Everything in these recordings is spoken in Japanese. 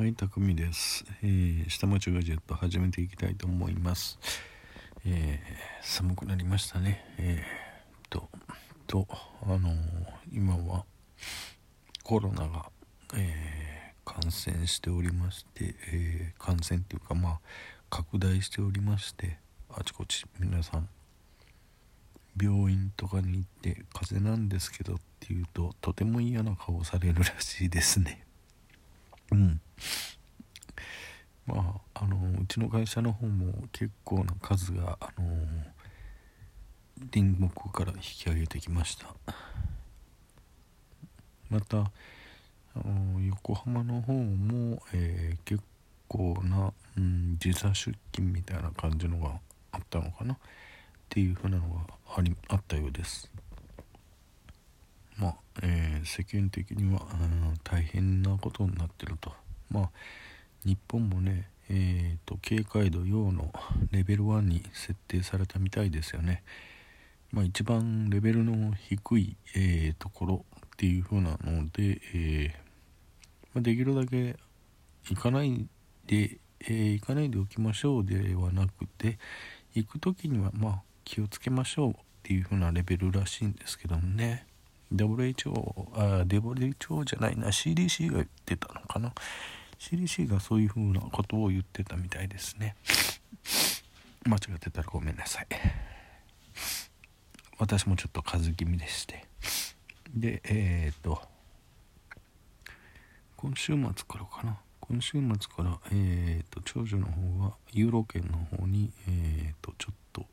はい、たくみです。えー、下町ガジェット始めていきたいと思います。えー、寒くなりましたね。えー、と、と、あのー、今はコロナが、えー、感染しておりまして、えー、感染っていうか、まあ、拡大しておりまして、あちこち皆さん、病院とかに行って風邪なんですけどっていうととても嫌な顔されるらしいですねうん。まああのうちの会社の方も結構な数があの隣国から引き上げてきました。またあの横浜の方も、えー、結構な、うん、時差出勤みたいな感じのがあったのかな。っていうふうなのがありあったようです。まあ、えー、世間的には、大変なことになってるとまあ日本もねえーと、警戒度要のレベル1に設定されたみたいですよね。まあ、一番レベルの低い、えー、ところっていう風なので、えー、まあ、できるだけ行かないで、えー、行かないでおきましょうではなくて行く時にはまあ気をつけましょうっていう風なレベルらしいんですけどもね WHO あ WHO じゃないな CDC が言ってたのかな。CDC がそういう風なことを言ってたみたいですね。間違ってたらごめんなさい。私もちょっと風邪気味でして。でえっ、と今週末からかな。今週末からえっ、と長女の方はユーロ圏の方にえっ、とちょっと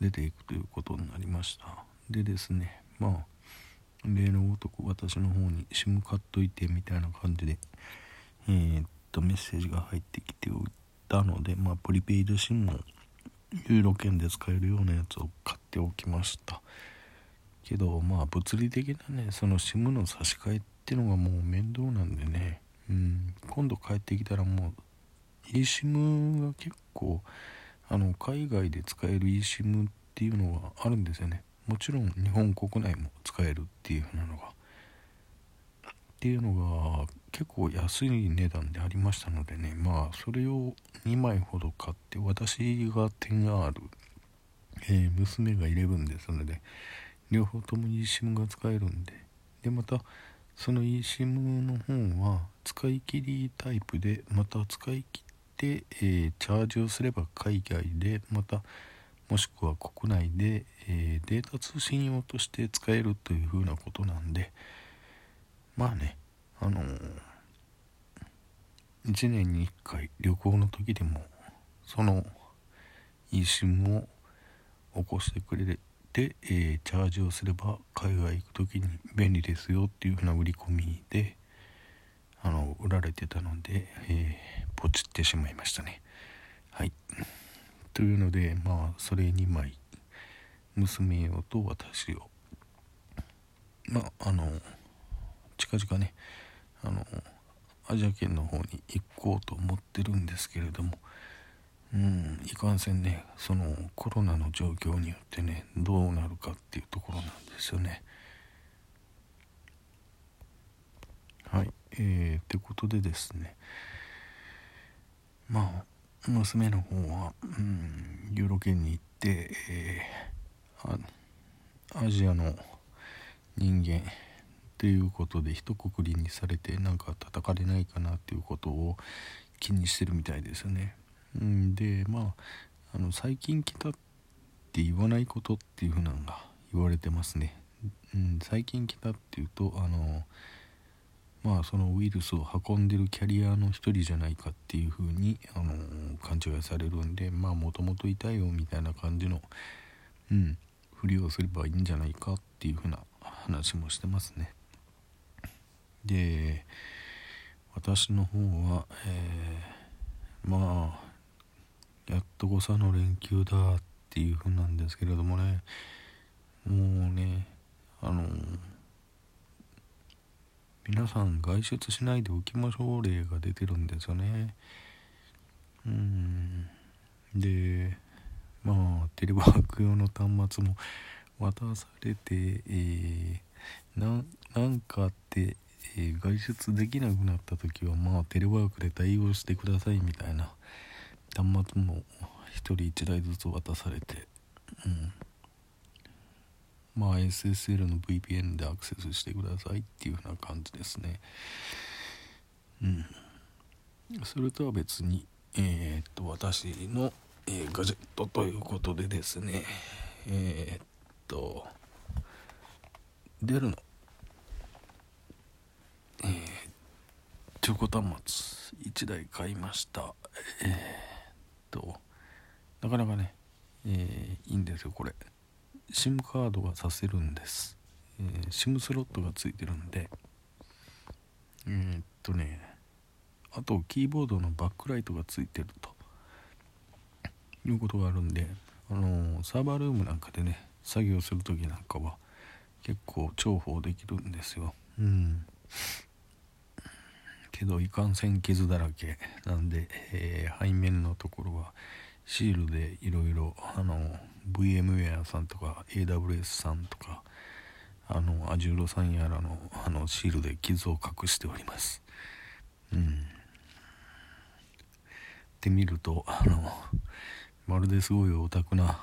出ていくということになりました。でですねまあ例のごとく私の方に SIM 買っといてみたいな感じでえー、っとメッセージが入ってきておいたのでまあプリペイド SIM もユーロ圏で使えるようなやつを買っておきました。けどまあ物理的なねその SIM の差し替えってのがもう面倒なんでね。うん。今度帰ってきたらもう eSIM が結構あの海外で使える eSIM っていうのがあるんですよね。もちろん日本国内も使えるっていう風なのがっていうのが結構安い値段でありましたのでね。まあそれを2枚ほど買って私が 10R、えー、娘が11ですので両方とも eSIM が使えるんで。でまたその eSIM の方は使い切りタイプでまた使い切で、えー、チャージをすれば海外でまたもしくは国内で、えー、データ通信用として使えるというふうなことなんでまあねあのー、1年に1回旅行の時でもその eSIM を起こしてくれて、えー、チャージをすれば海外行く時に便利ですよっていうふうな売り込みであの売られてたので、えー、ポチってしまいましたね。はい。というのでまあそれ2枚娘用と私を。まああの近々ねあのアジア圏の方に行こうと思ってるんですけれどもうんいかんせんねそのコロナの状況によってねどうなるかっていうところなんですよね。はいえー、ってことでですね。まあ娘の方は、うん、ユーロ圏に行って、えー、アジアの人間っていうことで一括りにされてなんか叩かれないかなっていうことを気にしてるみたいですよね。うん、でまああの最近来たって言わないことっていうふうなのが言われてますね。うん、最近来たっていうとあのまあそのウイルスを運んでるキャリアの一人じゃないかっていうふうに、あの勘違いされるんでまあもともといたよみたいな感じのうんふりをすればいいんじゃないかっていうふうな話もしてますね。で私の方は、えー、まあやっと誤差の連休だっていうふうなんですけれどもね。もうねあの皆さん外出しないでおきましょう例が出てるんですよね。うん。でまあテレワーク用の端末も渡されて、えー、なんかあってえー、外出できなくなった時はまあテレワークで対応してくださいみたいな端末も1人1台ずつ渡されてうん。まあ SSL の VPN でアクセスしてくださいっていう風な感じですね。うん。それとは別にえー、っと私の、えー、ガジェットということでですねえー、っとデルの。えー、中古端末1台買いました。えー、っとなかなかね、えー、いいんですよこれ。SIM カードがさせるんです、えー、SIM スロットがついてるんで。えー、っとねあとキーボードのバックライトがついてると。いうことがあるんであのー、サーバールームなんかでね作業する時なんかは結構重宝できるんですよ。うん。けどいかんせん傷だらけなんで、えー、背面のところはシールでいろいろあの VMware さんとか AWS さんとかあの Azure さんやらのあのシールで傷を隠しております。うん。ってみるとあのまるですごいオタクな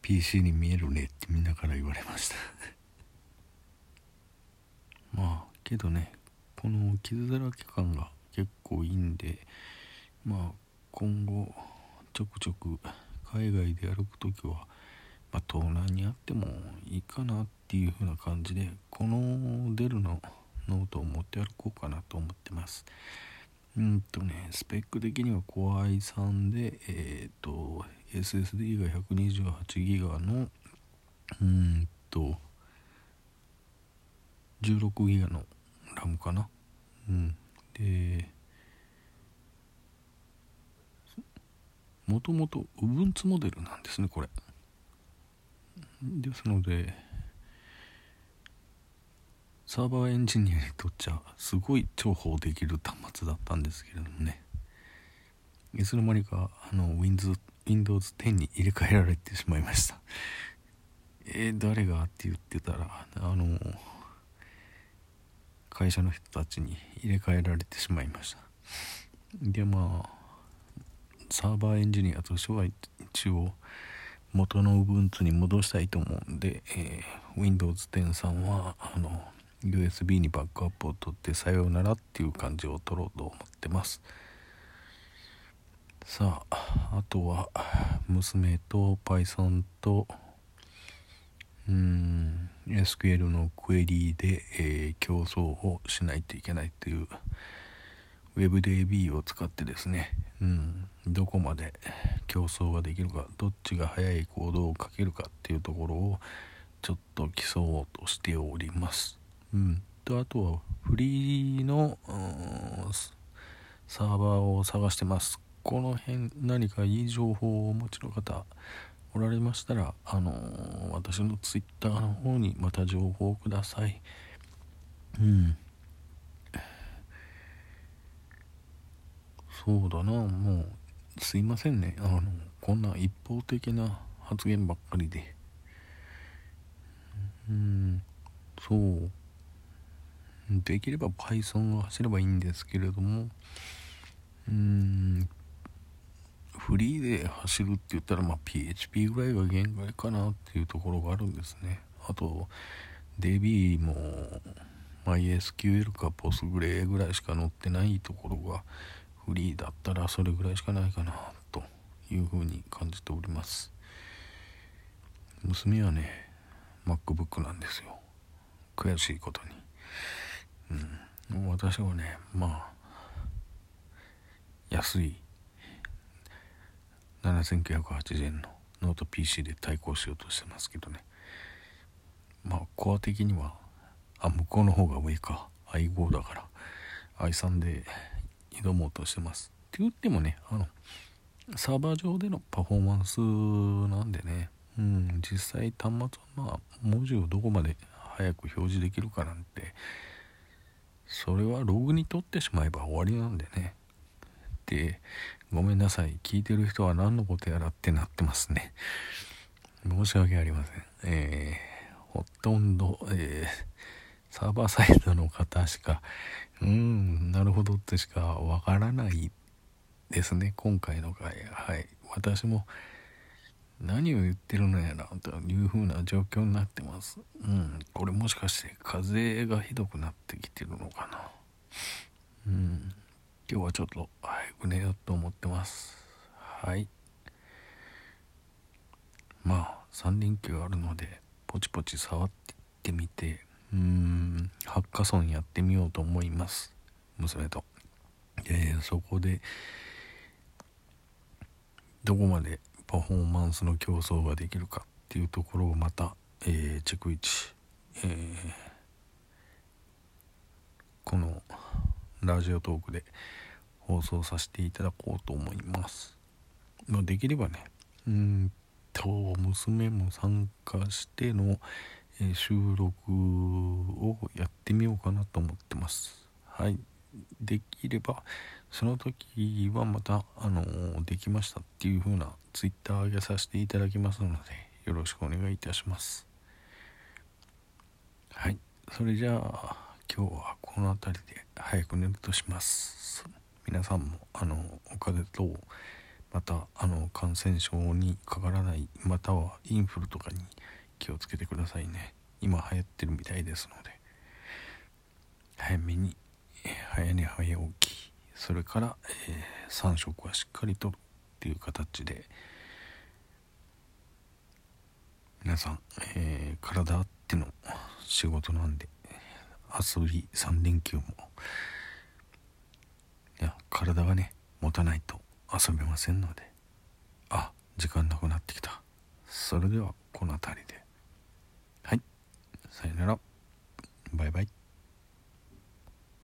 PC に見えるねってみんなから言われました。まあけどねこの傷だらけ感が結構いいんでまあ今後ちょくちょく海外で歩く時は、まあ、盗難にあってもいいかなっていう風な感じでこのデルのノートを持って歩こうかなと思ってます。うんとねスペック的には Core i3 でえっ、ー、と SSD が 128GB のうんと 16GB の RAM かな。うん。でもともと Ubuntu モデルなんですねこれ。ですのでサーバーエンジニアにとっちゃすごい重宝できる端末だったんですけれどもね。いつの間にかあの Windows, Windows 10に入れ替えられてしまいました。えー、誰がって言ってたらあの会社の人たちに入れ替えられてしまいました。でまあサーバーエンジニアとしては一応元の Ubuntu に戻したいと思うんで、えー、Windows 10さんはあの USB にバックアップを取ってさようならっていう感じを取ろうと思ってます。さああとは娘と Python とうん SQL のクエリーで、えー、競争をしないといけないという WebDB を使ってですね、うん、どこまで競争ができるかどっちが速い行動をかけるかっていうところをちょっと競おうとしております。うん、とあとはフリーのサーバーを探してます。この辺何かいい情報をお持ちの方おられましたら、あのー、私の twitter の方にまた情報をください。うん。そうだな、もう、すいませんね。あの、こんな一方的な発言ばっかりで。うん、そう。できれば Python が走ればいいんですけれども、うん、フリーで走るって言ったら、まあ、PHP ぐらいが限界かなっていうところがあるんですね。あと、DB も MySQL か Postgre ぐらいしか載ってないところがフリーだったらそれぐらいしかないかなというふうに感じております。娘はね、MacBook なんですよ。悔しいことに。うん。私はね、まあ、安い7980円のノート PC で対抗しようとしてますけどねまあコア的にはあ向こうの方が上か i5 だから i3 で挑もうとしてますって言ってもねあのサーバー上でのパフォーマンスなんでねうん実際端末はまあ文字をどこまで早く表示できるかなんてそれはログに取ってしまえば終わりなんでね。でごめんなさい聞いてる人は何のことやらってなってますね。申し訳ありません。えー、ほとんど、えー、サーバーサイドの方しかうんなるほどってしかわからないですね今回の回。はい。私も何を言ってるのやなという風な状況になってます。うんこれもしかして風がひどくなってきてるのかな。うん今日はちょっと早く寝ようと思ってます。はい。まあ3連休あるのでポチポチ触ってみてうーん。ハッカソンやってみようと思います。娘と。でそこでどこまでパフォーマンスの競争ができるかっていうところをまた、えー、チェク1、えー、このラジオトークで放送させていただこうと思います。まあ、できればね。うんと娘も参加しての、収録をやってみようかなと思ってます。はい。できればその時はまた、あのできましたっていう風な Twitter 上げさせていただきますのでよろしくお願いいたします。はい。それじゃあ今日はこの辺りで早く寝るとします。皆さんもあのお風邪とまたあの感染症にかからないまたはインフルとかに気をつけてくださいね。今流行ってるみたいですので。早めに早寝早起き。それから、えー、3食はしっかりとるっていう形で。皆さん、えー、体あっての仕事なんで遊び3連休も。いや体がね持たないと遊べませんので。あ時間なくなってきた。それではこの辺りで。さよなら。バイバイ。